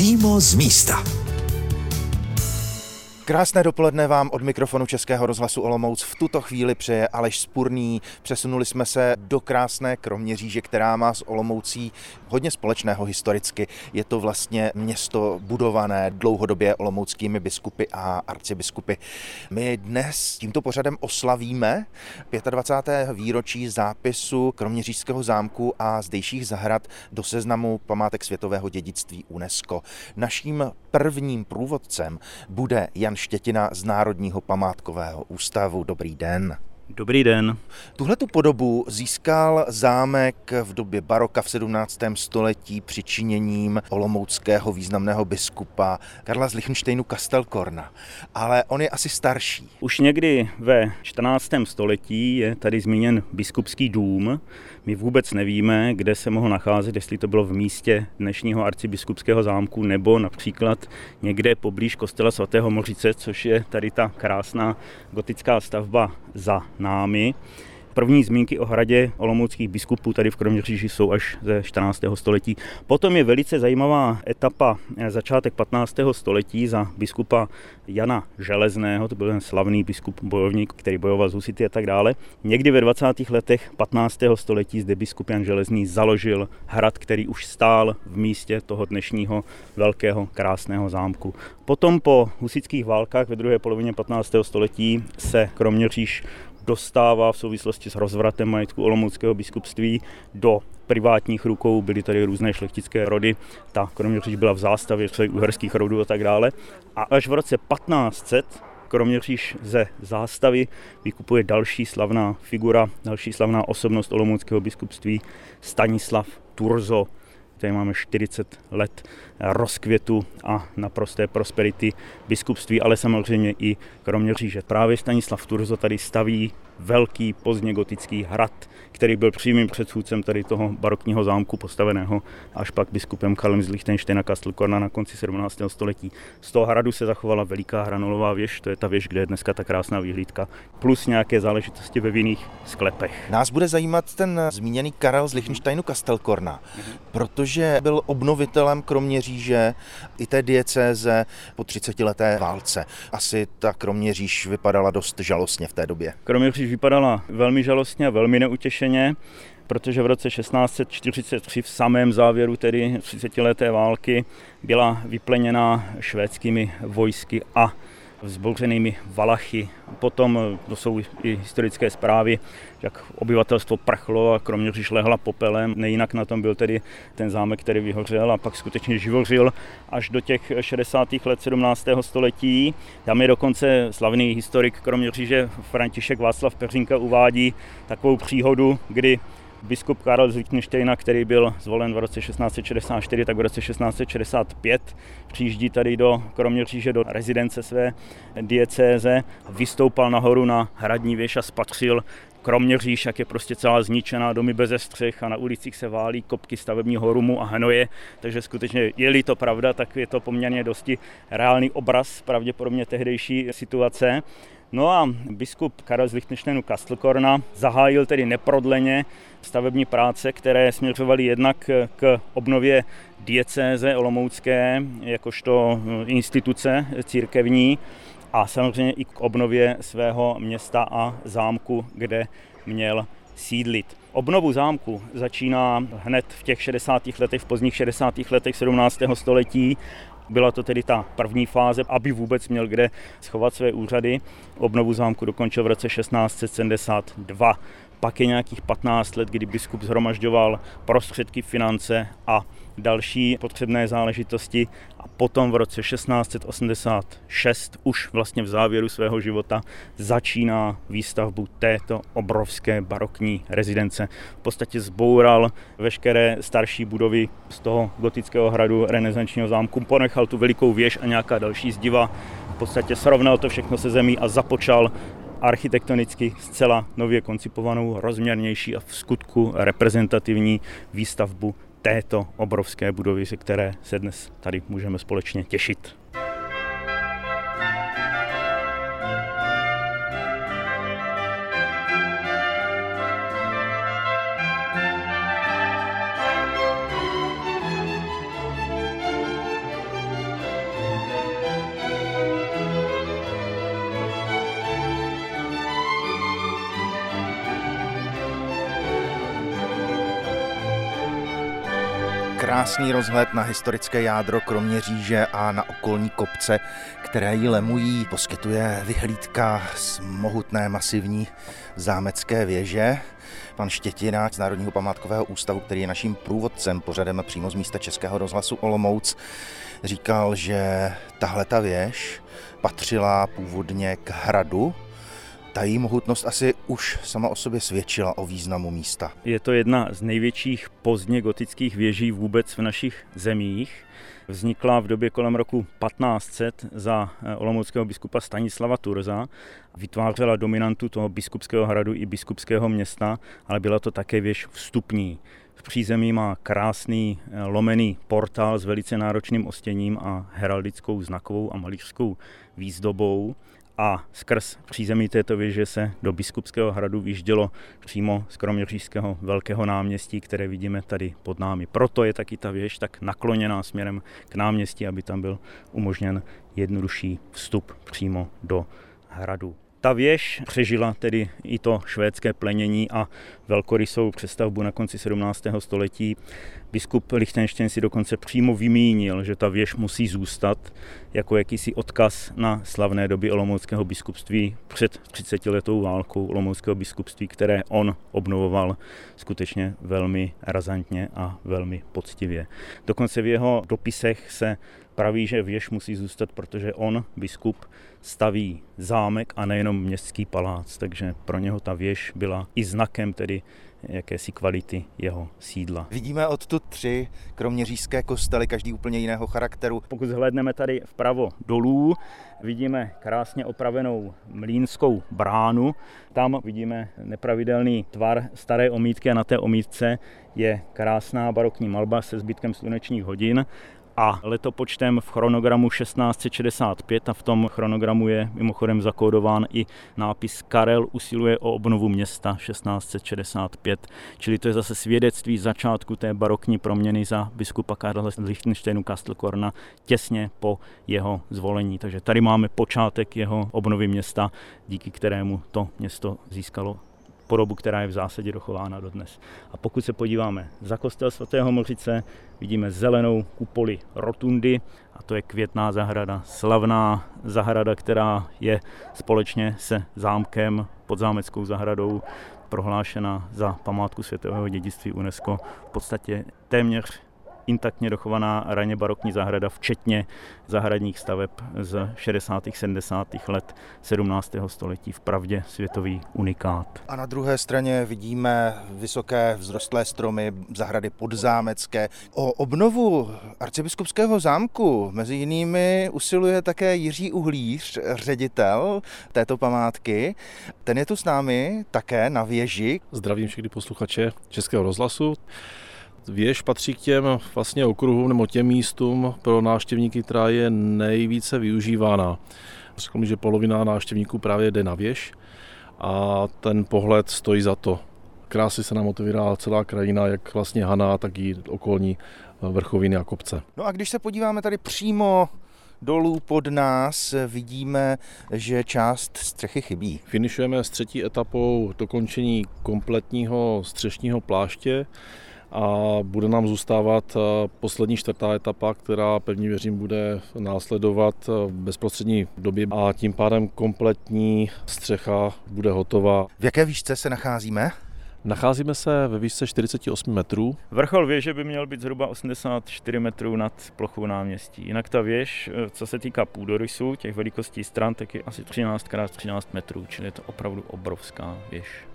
Přímo z místa. Krásné dopoledne vám od mikrofonu Českého rozhlasu Olomouc v tuto chvíli přeje Aleš Spurný. Přesunuli jsme se do krásné Kroměříže, která má s Olomoucí hodně společného historicky. Je to vlastně město budované dlouhodobě olomouckými biskupy a arcibiskupy. My dnes tímto pořadem oslavíme 25. výročí zápisu Kroměřížského zámku a zdejších zahrad do seznamu památek světového dědictví UNESCO. Naším prvním průvodcem bude Jan Štětina z Národního památkového ústavu. Dobrý den. Dobrý den. Tuhle tu podobu získal zámek v době baroka v 17. století přičiněním olomouckého významného biskupa Karla z Lichtensteinu Kastelkorna. Ale on je asi starší. Už někdy ve 14. století je tady zmíněn biskupský dům, my vůbec nevíme, kde se mohl nacházet, jestli to bylo v místě dnešního arcibiskupského zámku nebo například někde poblíž kostela svatého Mořice, což je tady ta krásná gotická stavba za námi. První zmínky o hradě olomouckých biskupů tady v Kroměříži jsou až ze 14. století. Potom je velice zajímavá etapa eh, začátek 15. století za biskupa Jana Železného, to byl ten slavný biskup bojovník, který bojoval z Husity a tak dále. Někdy ve 20. letech 15. století zde biskup Jan Železný založil hrad, který už stál v místě toho dnešního velkého krásného zámku. Potom po husických válkách ve druhé polovině 15. století se Kroměříž dostává v souvislosti s rozvratem majetku Olomouckého biskupství do privátních rukou, byly tady různé šlechtické rody, ta Kroměříž byla v zástavě uherských rodů a tak dále. A až v roce 1500 Kroměříž ze zástavy vykupuje další slavná figura, další slavná osobnost Olomouckého biskupství, Stanislav Turzo, Tady máme 40 let rozkvětu a naprosté prosperity biskupství, ale samozřejmě i Kroměříže. Právě Stanislav Turzo tady staví velký pozdně gotický hrad, který byl přímým předchůdcem tady toho barokního zámku postaveného až pak biskupem Karlem z Lichtensteina Kastelkorna na konci 17. století. Z toho hradu se zachovala veliká hranolová věž, to je ta věž, kde je dneska ta krásná výhlídka, plus nějaké záležitosti ve vinných sklepech. Nás bude zajímat ten zmíněný Karel z Lichtensteinu Kastelkorna, protože byl obnovitelem Kroměříže i té diecéze po 30 leté válce. Asi ta Kroměříž vypadala dost žalostně v té době. Kroměříž vypadala velmi žalostně a velmi neutěšeně, protože v roce 1643 v samém závěru tedy 30 leté války byla vypleněna švédskými vojsky a vzbouřenými Valachy. Potom to jsou i historické zprávy, jak obyvatelstvo prchlo a kromě lehla popelem. Nejinak na tom byl tedy ten zámek, který vyhořel a pak skutečně živořil až do těch 60. let 17. století. Tam je dokonce slavný historik Kroměříže František Václav Peřinka uvádí takovou příhodu, kdy biskup Karel z Lichtensteina, který byl zvolen v roce 1664, tak v roce 1665 přijíždí tady do Kroměříže, do rezidence své diecéze, vystoupal nahoru na hradní věž a spatřil Kroměříž, jak je prostě celá zničená, domy bez střech a na ulicích se válí kopky stavebního rumu a hnoje, takže skutečně je-li to pravda, tak je to poměrně dosti reálný obraz pravděpodobně tehdejší situace. No a biskup Karel z Lichtensteinu Kastelkorna zahájil tedy neprodleně stavební práce, které směřovaly jednak k obnově diecéze olomoucké jakožto instituce církevní a samozřejmě i k obnově svého města a zámku, kde měl sídlit. Obnovu zámku začíná hned v těch 60. letech, v pozdních 60. letech 17. století byla to tedy ta první fáze, aby vůbec měl kde schovat své úřady. Obnovu zámku dokončil v roce 1672. Pak je nějakých 15 let, kdy biskup zhromažďoval prostředky, finance a další potřebné záležitosti a potom v roce 1686 už vlastně v závěru svého života začíná výstavbu této obrovské barokní rezidence. V podstatě zboural veškeré starší budovy z toho gotického hradu renesančního zámku, ponechal tu velikou věž a nějaká další zdiva, v podstatě srovnal to všechno se zemí a započal architektonicky zcela nově koncipovanou, rozměrnější a v skutku reprezentativní výstavbu této obrovské budovy, se které se dnes tady můžeme společně těšit. Krásný rozhled na historické jádro Kroměříže a na okolní kopce, které ji lemují. Poskytuje vyhlídka z mohutné masivní zámecké věže. Pan Štětina z Národního památkového ústavu, který je naším průvodcem pořadem přímo z místa Českého rozhlasu Olomouc, říkal, že tahle ta věž patřila původně k hradu, ta její mohutnost asi už sama o sobě svědčila o významu místa. Je to jedna z největších pozdně gotických věží vůbec v našich zemích. Vznikla v době kolem roku 1500 za eh, olomouckého biskupa Stanislava Turza. Vytvářela dominantu toho biskupského hradu i biskupského města, ale byla to také věž vstupní. V přízemí má krásný eh, lomený portál s velice náročným ostěním a heraldickou znakovou a malířskou výzdobou a skrz přízemí této věže se do Biskupského hradu vyždělo přímo z Kroměřížského velkého náměstí, které vidíme tady pod námi. Proto je taky ta věž tak nakloněná směrem k náměstí, aby tam byl umožněn jednodušší vstup přímo do hradu. Ta věž přežila tedy i to švédské plenění a velkorysou přestavbu na konci 17. století. Biskup Lichtenstein si dokonce přímo vymínil, že ta věž musí zůstat jako jakýsi odkaz na slavné doby Olomouckého biskupství před 30 letou válkou Olomouckého biskupství, které on obnovoval skutečně velmi razantně a velmi poctivě. Dokonce v jeho dopisech se praví, že věž musí zůstat, protože on, biskup, staví zámek a nejenom městský palác, takže pro něho ta věž byla i znakem tedy jakési kvality jeho sídla. Vidíme odtud tři kroměřížské kostely, každý úplně jiného charakteru. Pokud zhlédneme tady vpravo dolů, vidíme krásně opravenou mlínskou bránu. Tam vidíme nepravidelný tvar staré omítky a na té omítce je krásná barokní malba se zbytkem slunečních hodin a letopočtem v chronogramu 1665 a v tom chronogramu je mimochodem zakódován i nápis Karel usiluje o obnovu města 1665, čili to je zase svědectví začátku té barokní proměny za biskupa Karla z Lichtensteinu Kastelkorna těsně po jeho zvolení. Takže tady máme počátek jeho obnovy města, díky kterému to město získalo podobu, která je v zásadě dochována dodnes. A pokud se podíváme za kostel svatého Mořice, vidíme zelenou kupoli rotundy a to je květná zahrada, slavná zahrada, která je společně se zámkem pod zámeckou zahradou prohlášena za památku světového dědictví UNESCO v podstatě téměř intaktně dochovaná raně barokní zahrada, včetně zahradních staveb z 60. 70. let 17. století. V pravdě světový unikát. A na druhé straně vidíme vysoké vzrostlé stromy, zahrady podzámecké. O obnovu arcibiskupského zámku mezi jinými usiluje také Jiří Uhlíř, ředitel této památky. Ten je tu s námi také na věži. Zdravím všechny posluchače Českého rozhlasu. Věž patří k těm vlastně okruhům nebo těm místům pro návštěvníky, která je nejvíce využívána. Řekl mi, že polovina návštěvníků právě jde na věž a ten pohled stojí za to. Krásy se nám otevírá celá krajina, jak vlastně Haná, tak i okolní vrchoviny a kopce. No a když se podíváme tady přímo dolů pod nás vidíme, že část střechy chybí. Finišujeme s třetí etapou dokončení kompletního střešního pláště a bude nám zůstávat eh, poslední čtvrtá etapa, která pevně věřím bude následovat eh, v bezprostřední době a tím pádem kompletní střecha bude hotová. V jaké výšce se nacházíme? Nacházíme se ve výšce 48 metrů. Vrchol věže by měl být zhruba 84 metrů nad plochou náměstí. Jinak ta věž, eh, co se týká půdorysu, těch velikostí stran, tak je asi 13 x 13 metrů, čili je to opravdu obrovská věž.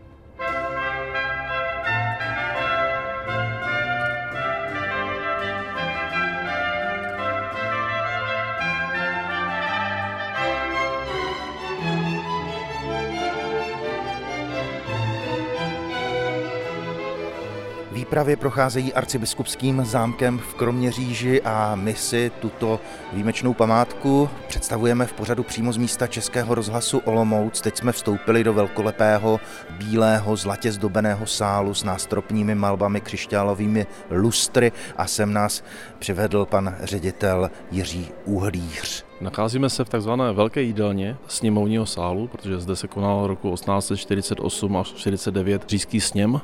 Výpravy procházejí arcibiskupským zámkem v Kroměříži a my si tuto výjimečnou památku představujeme v pořadu přímo z místa Českého rozhlasu Olomouc. Teď jsme vstoupili do velkolepého, bílého, zlatě zdobeného sálu s nástropními malbami, křišťálovými lustry a sem nás přivedl pan ředitel Jiří Uhlíř. Nacházíme se v takzvané velké jídelně sněmovního sálu, protože zde se konal roku 1848 až 49 říjský sněm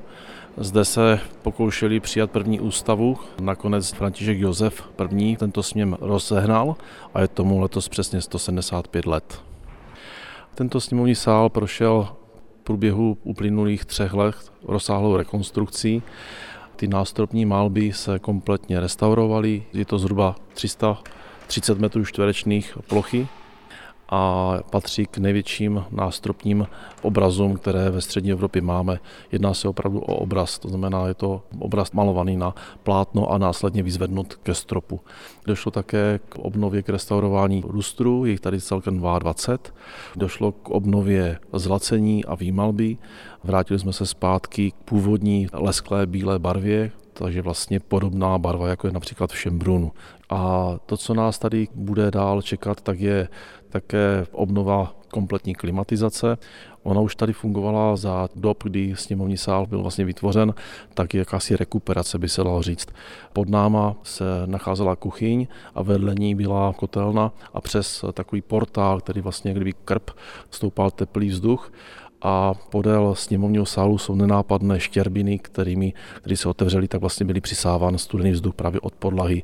Zde se pokoušeli přijat první ústavu, nakonec František Josef první tento sněm rozehnal a je tomu letos přesně 175 let. Tento sněmovní sál prošel v průběhu uplynulých třech let rozsáhlou rekonstrukcí. Ty nástropní malby se kompletně restaurovaly, je to zhruba 330 metrů čtverečných plochy a patří k největším nástropním obrazům, které ve střední Evropě máme. Jedná se opravdu o obraz, to znamená, je to obraz malovaný na plátno a následně vyzvednut ke stropu. Došlo také k obnově, k restaurování lustru, je tady celkem 22. Došlo k obnově zlacení a výmalby. Vrátili jsme se zpátky k původní lesklé bílé barvě, takže vlastně podobná barva, jako je například v Šembrunu. A to, co nás tady bude dál čekat, tak je také obnova kompletní klimatizace. Ona už tady fungovala za dob, kdy sněmovní sál byl vlastně vytvořen, tak jakási rekuperace by se dalo říct. Pod náma se nacházela kuchyň a vedle ní byla kotelna a přes takový portál, který vlastně kdyby krp stoupal teplý vzduch a podél sněmovního sálu jsou nenápadné štěrbiny, kterými, které se otevřely, tak vlastně byly přisáván studený vzduch právě od podlahy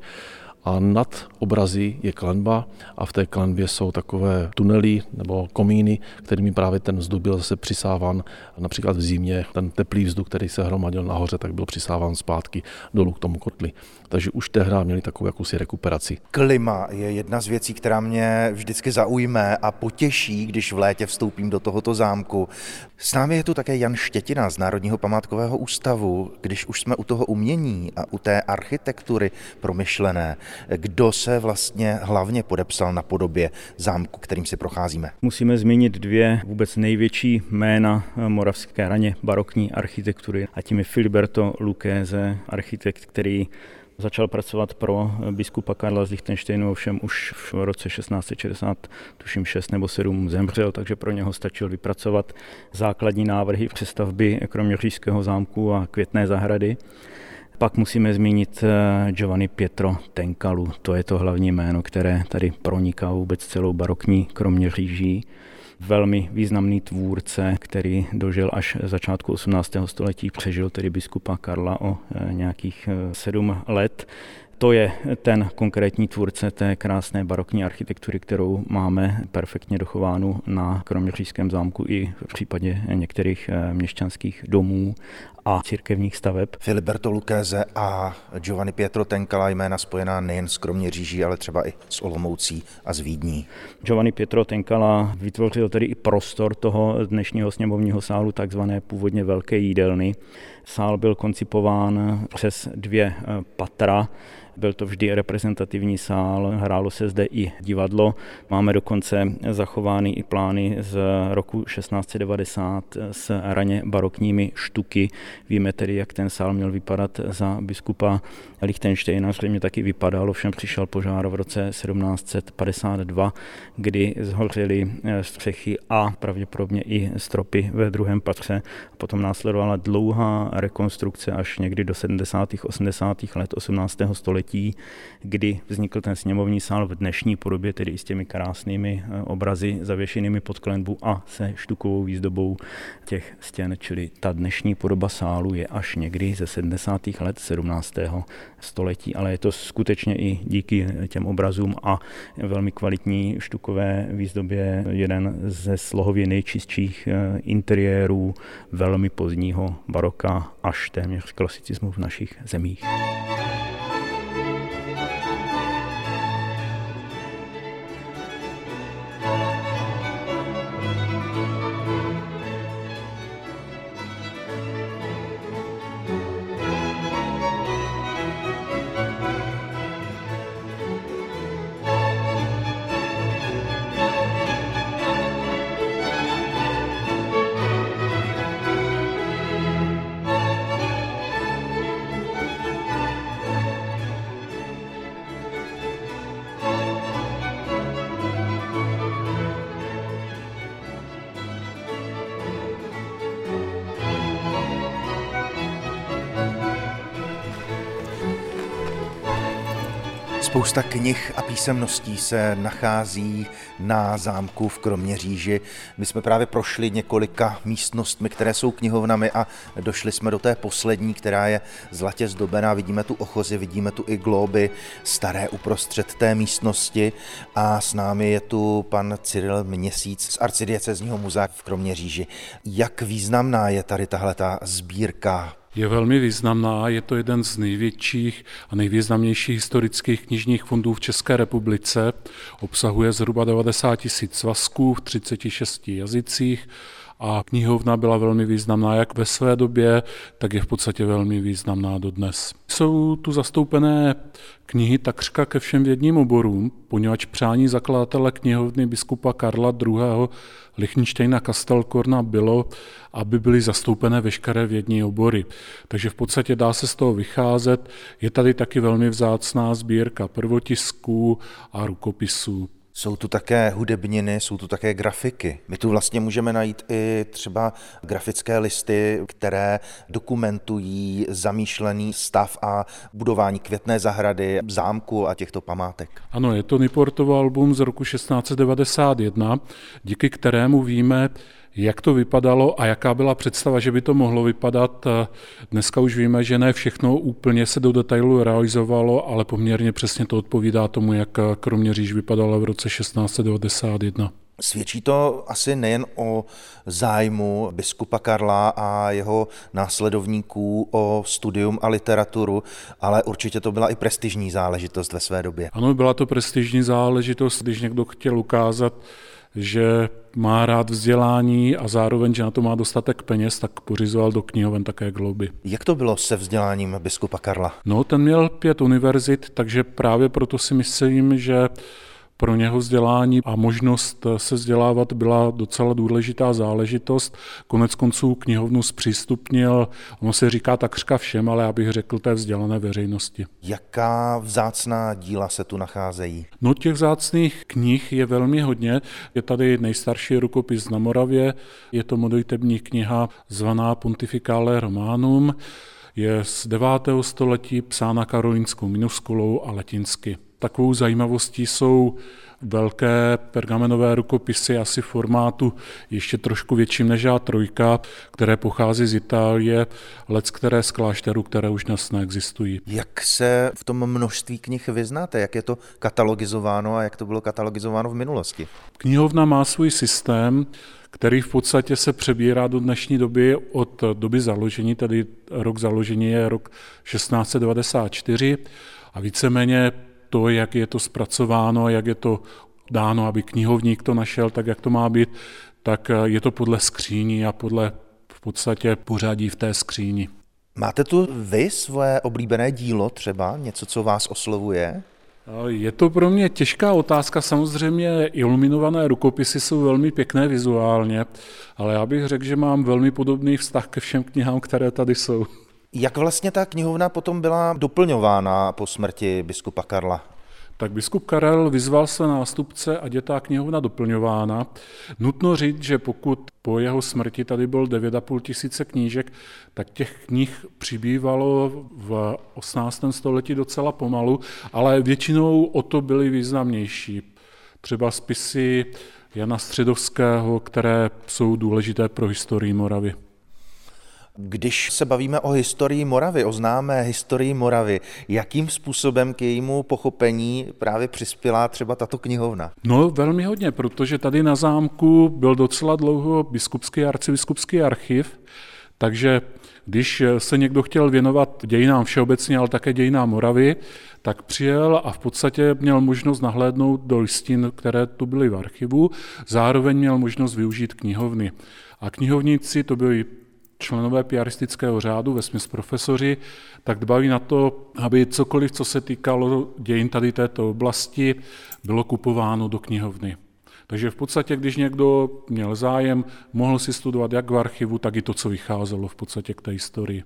a nad obrazy je klenba a v té klenbě jsou takové tunely nebo komíny, kterými právě ten vzduch byl zase přisáván například v zimě. Ten teplý vzduch, který se hromadil nahoře, tak byl přisáván zpátky dolů k tomu kotli. Takže už tehdy měli takovou jakousi rekuperaci. Klima je jedna z věcí, která mě vždycky zaujme a potěší, když v létě vstoupím do tohoto zámku. S námi je tu také Jan Štětina z Národního památkového ústavu. Když už jsme u toho umění a u té architektury promyšlené, kdo se vlastně hlavně podepsal na podobě zámku, kterým si procházíme? Musíme zmínit dvě vůbec největší jména moravské raně barokní architektury a tím je Filiberto Lucchese, architekt, který Začal pracovat pro biskupa Karla z Lichtensteinu, ovšem už v roce 1660, tuším 6 nebo 7, zemřel, takže pro něho stačil vypracovat základní návrhy přestavby kroměřížského zámku a květné zahrady. Pak musíme zmínit eh, Giovanni Pietro Tenkalu, to je to hlavní jméno, které tady proniká vůbec celou barokní Kroměříží velmi významný tvůrce, který dožil až začátku 18. století, přežil tedy biskupa Karla o eh, nějakých eh, sedm let. To je ten konkrétní tvůrce té krásné barokní architektury, kterou máme perfektně dochovánu na Kroměřížském zámku i v případě některých měšťanských domů a církevních staveb. Filiberto Lucchese a Giovanni Pietro Tenkala jména spojená nejen s Kroměříží, ale třeba i s Olomoucí a s Vídní. Giovanni Pietro Tenkala vytvořil tedy i prostor toho dnešního sněmovního sálu, takzvané původně velké jídelny. Sál byl koncipován přes dvě patra, byl to vždy reprezentativní sál, hrálo se zde i divadlo. Máme dokonce zachovány i plány z roku 1690 s raně barokními štuky. Víme tedy, jak ten sál měl vypadat za biskupa Lichtensteina, zřejmě taky vypadal, ovšem přišel požár v roce 1752, kdy zhořely střechy a pravděpodobně i stropy ve druhém patře. Potom následovala dlouhá rekonstrukce až někdy do 70. 80. let 18. století století, kdy vznikl ten sněmovní sál v dnešní podobě, tedy i s těmi krásnými eh, obrazy zavěšenými pod klenbu a se štukovou výzdobou těch stěn, čili ta dnešní podoba sálu je až někdy ze 70. let 17. století, ale je to skutečně i díky těm obrazům a velmi kvalitní štukové výzdobě jeden ze slohově nejčistších eh, interiérů velmi pozdního baroka až téměř klasicismu v našich zemích. Spousta knih a písemností se nachází na zámku v Kroměříži. My jsme právě prošli několika místnostmi, které jsou knihovnami a došli jsme do té poslední, která je zlatě zdobená. Vidíme tu ochozy, vidíme tu i globy staré uprostřed té místnosti a s námi je tu pan Cyril Měsíc z arcidiecezního muzea v Kroměříži. Jak významná je tady tahle ta sbírka je velmi významná. Je to jeden z největších a nejvýznamnějších historických knižních fondů v České republice. Obsahuje zhruba 90 tisíc svazků v 36 jazycích a knihovna byla velmi významná jak ve své době, tak je v podstatě velmi významná dodnes. Jsou tu zastoupené knihy takřka ke všem vědním oborům, poněvadž přání zakladatele knihovny biskupa Karla II. Lichtensteina Kastelkorna bylo, aby byly zastoupené veškeré vědní obory. Takže v podstatě dá se z toho vycházet. Je tady taky velmi vzácná sbírka prvotisků a rukopisů. Jsou tu také hudebniny, jsou tu také grafiky. My tu vlastně můžeme najít i třeba grafické listy, které dokumentují zamýšlený stav a budování květné zahrady, zámku a těchto památek. Ano, je to Niportovo album z roku 1691, díky kterému víme, jak to vypadalo a jaká byla představa, že by to mohlo vypadat. Dneska už víme, že ne všechno úplně se do detailu realizovalo, ale poměrně přesně to odpovídá tomu, jak Kroměříž vypadala v roce 1691. Svědčí to asi nejen o zájmu biskupa Karla a jeho následovníků o studium a literaturu, ale určitě to byla i prestižní záležitost ve své době. Ano, byla to prestižní záležitost, když někdo chtěl ukázat, že má rád vzdělání a zároveň, že na to má dostatek peněz, tak pořizoval do knihoven také globy. Jak to bylo se vzděláním biskupa Karla? No, ten měl pět univerzit, takže právě proto si myslím, že pro něho vzdělání a možnost se vzdělávat byla docela důležitá záležitost. Konec konců knihovnu zpřístupnil, ono se říká takřka všem, ale já bych řekl té vzdělané veřejnosti. Jaká vzácná díla se tu nacházejí? No těch vzácných knih je velmi hodně. Je tady nejstarší rukopis na Moravě, je to modlitební kniha zvaná Pontificale Romanum, je z 9. století psána karolínskou minuskulou a latinsky. Takovou zajímavostí jsou velké pergamenové rukopisy, asi formátu ještě trošku větším než A3, které pochází z Itálie, lec které z klášterů, které už dnes neexistují. Jak se v tom množství knih vyznáte? Jak je to katalogizováno a jak to bylo katalogizováno v minulosti? Knihovna má svůj systém, který v podstatě se přebírá do dnešní doby od doby založení, tedy rok založení je rok 1694 a víceméně to, jak je to zpracováno, jak je to dáno, aby knihovník to našel tak, jak to má být, tak je to podle skříní a podle v podstatě pořadí v té skříni. Máte tu vy svoje oblíbené dílo třeba, něco, co vás oslovuje? Je to pro mě těžká otázka. Samozřejmě iluminované rukopisy jsou velmi pěkné vizuálně, ale já bych řekl, že mám velmi podobný vztah ke všem knihám, které tady jsou. Jak vlastně ta knihovna potom byla doplňována po smrti biskupa Karla? Tak biskup Karel vyzval své nástupce a je ta knihovna doplňována. Nutno říct, že pokud po jeho smrti tady byl 9,5 tisíce knížek, tak těch knih přibývalo v 18. století docela pomalu, ale většinou o to byly významnější. Třeba spisy Jana Středovského, které jsou důležité pro historii Moravy. Když se bavíme o historii Moravy, o známé historii Moravy, jakým způsobem k jejímu pochopení právě přispěla třeba tato knihovna? No velmi hodně, protože tady na zámku byl docela dlouho biskupský a arcibiskupský archiv, takže když se někdo chtěl věnovat dějinám všeobecně, ale také dějinám Moravy, tak přijel a v podstatě měl možnost nahlédnout do listin, které tu byly v archivu, zároveň měl možnost využít knihovny. A knihovníci to byli členové piaristického řádu, ve smyslu profesoři, tak dbaví na to, aby cokoliv, co se týkalo dějin tady této oblasti, bylo kupováno do knihovny. Takže v podstatě, když někdo měl zájem, mohl si studovat jak v archivu, tak i to, co vycházelo v podstatě k té historii.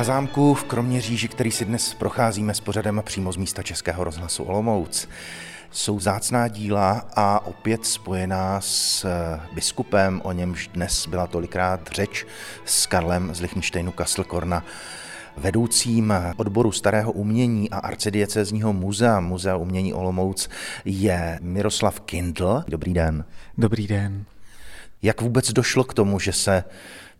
Na zámku v Kroměříži, který si dnes procházíme s pořadem přímo z místa Českého rozhlasu Olomouc, jsou zácná díla a opět spojená s biskupem, o němž dnes byla tolikrát řeč, s Karlem z Lichtensteinu Kastelkorna vedoucím odboru starého umění a arcidiecezního muzea, Muzea umění Olomouc, je Miroslav Kindl. Dobrý den. Dobrý den. Jak vůbec došlo k tomu, že se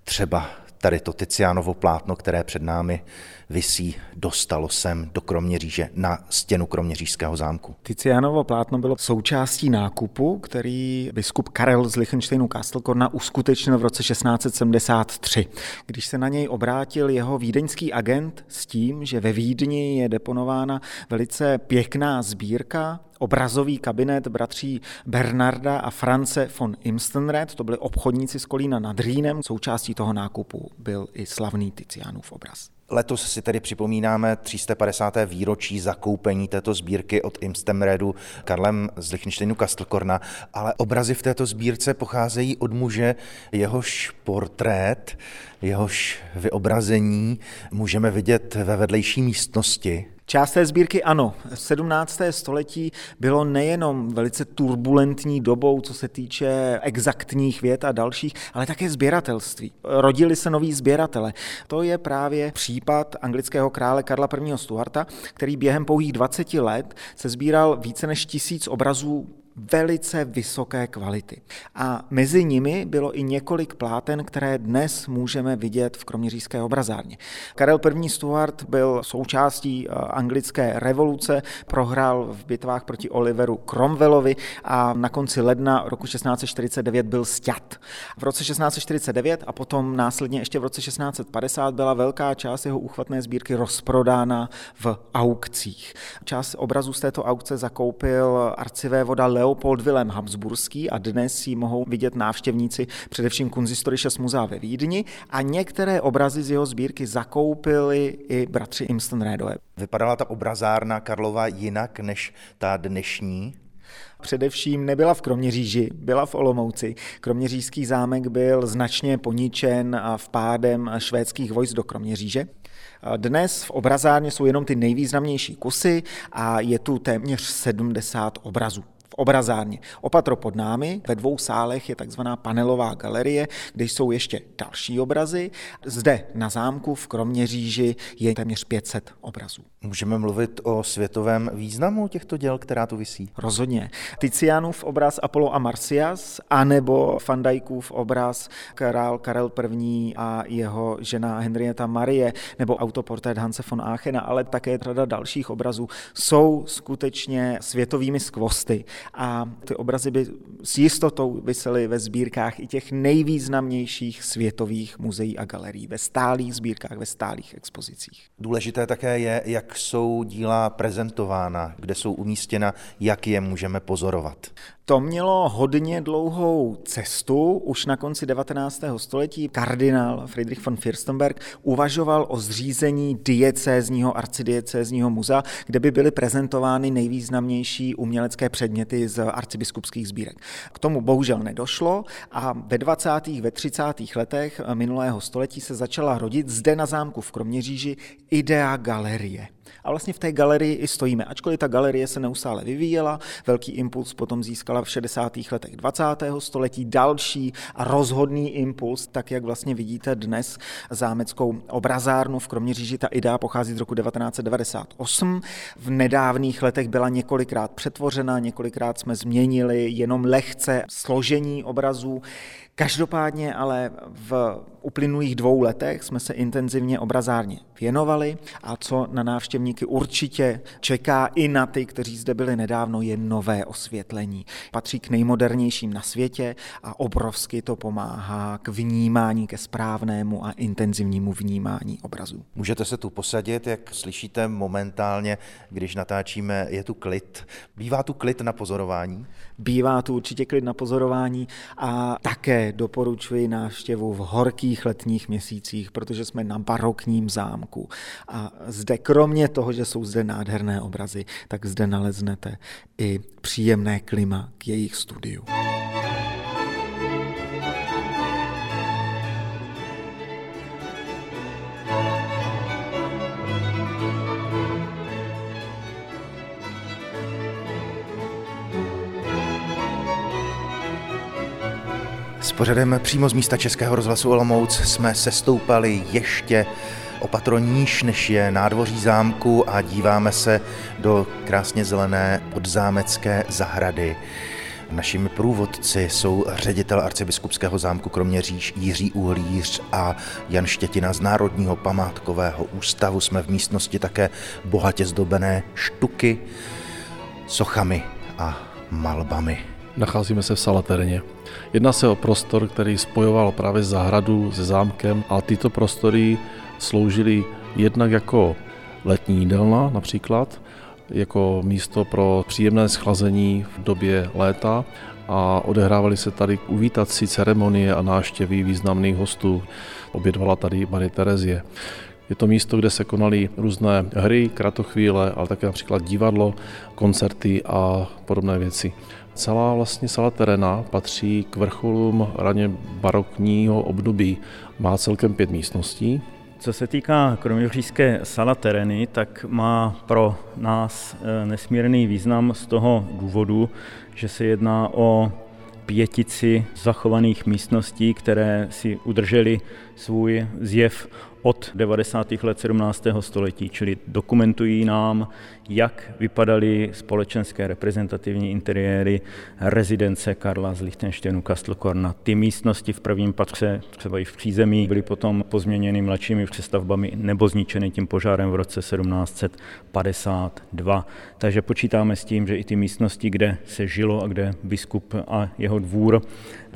třeba tady to Tizianovo plátno, které před námi visí, dostalo sem do Kroměříže na stěnu Kroměřížského zámku. Tizianovo plátno bylo součástí nákupu, který biskup Karel z Lichtensteinu Kastelkorna uskutečnil v roce 1673, když se na něj obrátil jeho vídeňský agent s tím, že ve Vídni je deponována velice pěkná sbírka obrazový kabinet bratří Bernarda a France von Imstenred, to byli obchodníci z Kolína nad Rýnem. Součástí toho nákupu byl i slavný Tizianův obraz. Letos si tedy připomínáme 350. výročí zakoupení této sbírky od Imstemredu Karlem z Lichtensteinu Kastelkorna, ale obrazy v této sbírce pocházejí od muže, jehož portrét, jehož vyobrazení můžeme vidět ve vedlejší místnosti. Část té sbírky ano. 17. století bylo nejenom velice turbulentní dobou, co se týče exaktních věd a dalších, ale také sběratelství. Rodili se noví sběratele. To je právě případ anglického krále Karla I. Stuarta, který během pouhých 20 let se sbíral více než tisíc obrazů velice vysoké kvality. A mezi nimi bylo i několik pláten, které dnes můžeme vidět v kroměřížské obrazárně. Karel I. Stuart byl součástí eh, anglické revoluce, prohrál v bitvách proti Oliveru Cromwellovi a na konci ledna roku 1649 byl sťat. V roce 1649 a potom následně ještě v roce 1650 byla velká část jeho úchvatné sbírky rozprodána v aukcích. Část obrazů z této aukce zakoupil arcivévoda Leopold Wilhelm Habsburský a dnes ji mohou vidět návštěvníci především Kunzistorisches Muzea ve Vídni a některé obrazy z jeho sbírky zakoupili i bratři Imstenrédové. Vypadala ta obrazárna Karlova jinak než ta dnešní? Především nebyla v Kroměříži, byla v Olomouci. Kroměřížský zámek byl značně poničen v pádem švédských vojsk do Kroměříže. Dnes v obrazárně jsou jenom ty nejvýznamnější kusy a je tu téměř 70 obrazů v obrazárně. Opatro pod námi ve dvou sálech je takzvaná panelová galerie, kde jsou ještě další obrazy. Zde na zámku v Kroměříži je téměř 500 obrazů. Můžeme mluvit o světovém významu těchto děl, která tu visí? Rozhodně. Tizianův obraz Apollo a Marcias, anebo Fandajkův obraz král Karel I. a jeho žena Henrietta Marie, nebo autoportrét Hanse von Aachena, ale také řada dalších obrazů, jsou skutečně světovými skvosty a ty obrazy by s jistotou vysely ve sbírkách i těch nejvýznamnějších světových muzeí a galerií, ve stálých sbírkách, ve stálých expozicích. Důležité také je, jak jsou díla prezentována, kde jsou umístěna, jak je můžeme pozorovat. To mělo hodně dlouhou cestu. Už na konci 19. století kardinál Friedrich von Fürstenberg uvažoval o zřízení diecézního, arcidiecézního muzea, kde by byly prezentovány nejvýznamnější umělecké předměty z arcibiskupských sbírek. K tomu bohužel nedošlo a ve 20. ve 30. letech minulého století se začala rodit zde na zámku v Kroměříži idea galerie. A vlastně v té galerii i stojíme. Ačkoliv ta galerie se neustále vyvíjela, velký impuls potom získala v 60. letech 20. století, další a rozhodný impuls, tak jak vlastně vidíte dnes zámeckou obrazárnu v Kroměříži. Ta idea pochází z roku 1998. V nedávných letech byla několikrát přetvořena, několikrát jsme změnili jenom lehce složení obrazů. Každopádně ale v uplynulých dvou letech jsme se intenzivně obrazárně věnovali a co na návštěvníky určitě čeká i na ty, kteří zde byli nedávno, je nové osvětlení. Patří k nejmodernějším na světě a obrovsky to pomáhá k vnímání, ke správnému a intenzivnímu vnímání obrazů. Můžete se tu posadit, jak slyšíte momentálně, když natáčíme, je tu klid. Bývá tu klid na pozorování? Bývá tu určitě klid na pozorování a také doporučuji návštěvu v horkých letních měsících, protože jsme na barokním zámku. A zde kromě toho, že jsou zde nádherné obrazy, tak zde naleznete i příjemné klima k jejich studiu. Pořadem přímo z místa Českého rozhlasu Olomouc jsme se stoupali ještě opatro níž, než je nádvoří zámku a díváme se do krásně zelené podzámecké zahrady. Našimi průvodci jsou ředitel arcibiskupského zámku Kroměříž Jiří Uhlíř a Jan Štětina z Národního památkového ústavu. Jsme v místnosti také bohatě zdobené štuky, sochami a malbami. Nacházíme se v Salaterně. Jedná se o prostor, který spojoval právě zahradu se zámkem a tyto prostory sloužily jednak jako letní jídelna například, jako místo pro příjemné schlazení v době léta a odehrávaly se tady uvítací ceremonie a náštěvy významných hostů. Obědvala tady Marie Terezie. Je to místo, kde se konaly různé hry, kratochvíle, ale také například divadlo, koncerty a podobné věci. Celá vlastně sala Terena patří k vrcholům raně barokního období. Má celkem pět místností, co se týká kroměřížské sala tereny, tak má pro nás eh, nesmírný význam z toho důvodu, že se jedná o pětici zachovaných místností, které si udržely svůj zjev od 90. let 17. století, čili dokumentují nám, jak vypadaly společenské reprezentativní interiéry rezidence Karla z Lichtensteinu Kastlkorna. Ty místnosti v prvním patře, třeba i v přízemí, byly potom pozměněny mladšími přestavbami nebo zničeny tím požárem v roce 1752. Takže počítáme s tím, že i ty místnosti, kde se žilo a kde biskup a jeho dvůr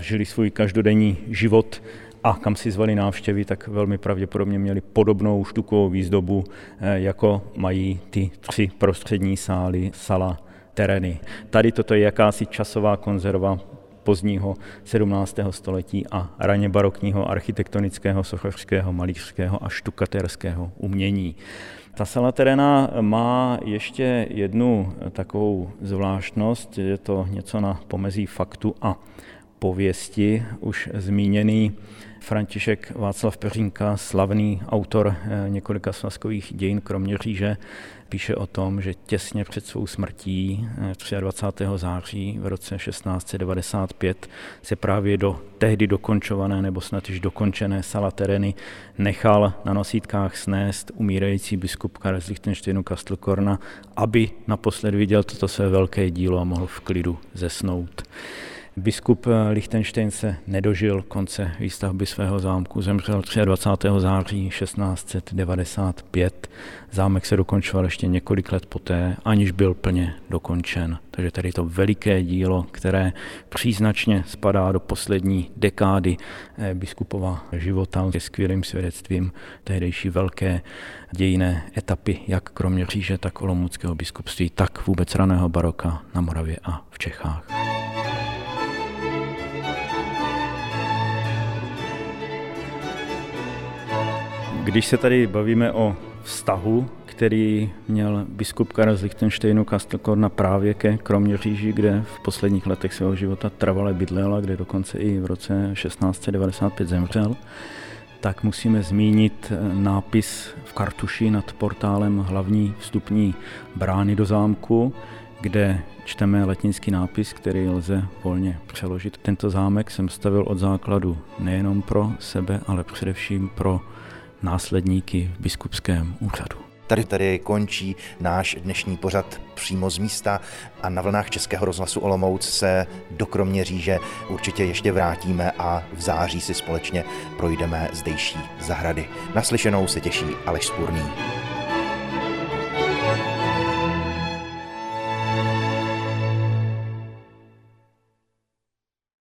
žili svůj každodenní život, a kam si zvali návštěvy, tak velmi pravděpodobně měli podobnou štukovou výzdobu, eh, jako mají ty tři prostřední sály sala tereny. Tady toto je jakási časová konzerva pozdního 17. století a raně barokního architektonického, sochařského, malířského a štukaterského umění. Ta sala terena má ještě jednu takovou zvláštnost, je to něco na pomezí faktu a pověsti, už zmíněný František Václav Peřínka, slavný autor eh, několika svazkových dějin Kroměříže, píše o tom, že těsně před svou smrtí 23. Eh, září v roce 1695 se právě do tehdy dokončované nebo snad již dokončené sala tereny nechal na nosítkách snést umírající biskup Karel z Lichtensteinu Kastlkorna, aby naposled viděl toto své velké dílo a mohl v klidu zesnout. Biskup Lichtenstein se nedožil konce výstavby svého zámku, zemřel 23. září 1695. Zámek se dokončoval ještě několik let poté, aniž byl plně dokončen. Takže tady to veliké dílo, které příznačně spadá do poslední dekády eh, biskupova života, je skvělým svědectvím tehdejší velké dějiné etapy, jak kromě říže, tak olomouckého biskupství, tak vůbec raného baroka na Moravě a v Čechách. Když se tady bavíme o vztahu, který měl biskup Karel z Lichtensteinu Kastelkorna právě ke Kroměříži, kde v posledních letech svého života trvale bydlel a kde dokonce i v roce 1695 zemřel, tak musíme zmínit nápis v kartuši nad portálem hlavní vstupní brány do zámku, kde čteme latinský nápis, který lze volně přeložit. Tento zámek jsem stavil od základu nejenom pro sebe, ale především pro následníky v biskupském úřadu. Tady tady končí náš dnešní pořad přímo z místa a na vlnách Českého rozhlasu Olomouc se do Kroměříže určitě ještě vrátíme a v září si společně projdeme zdejší zahrady. Naslyšenou se těší Aleš Spurný.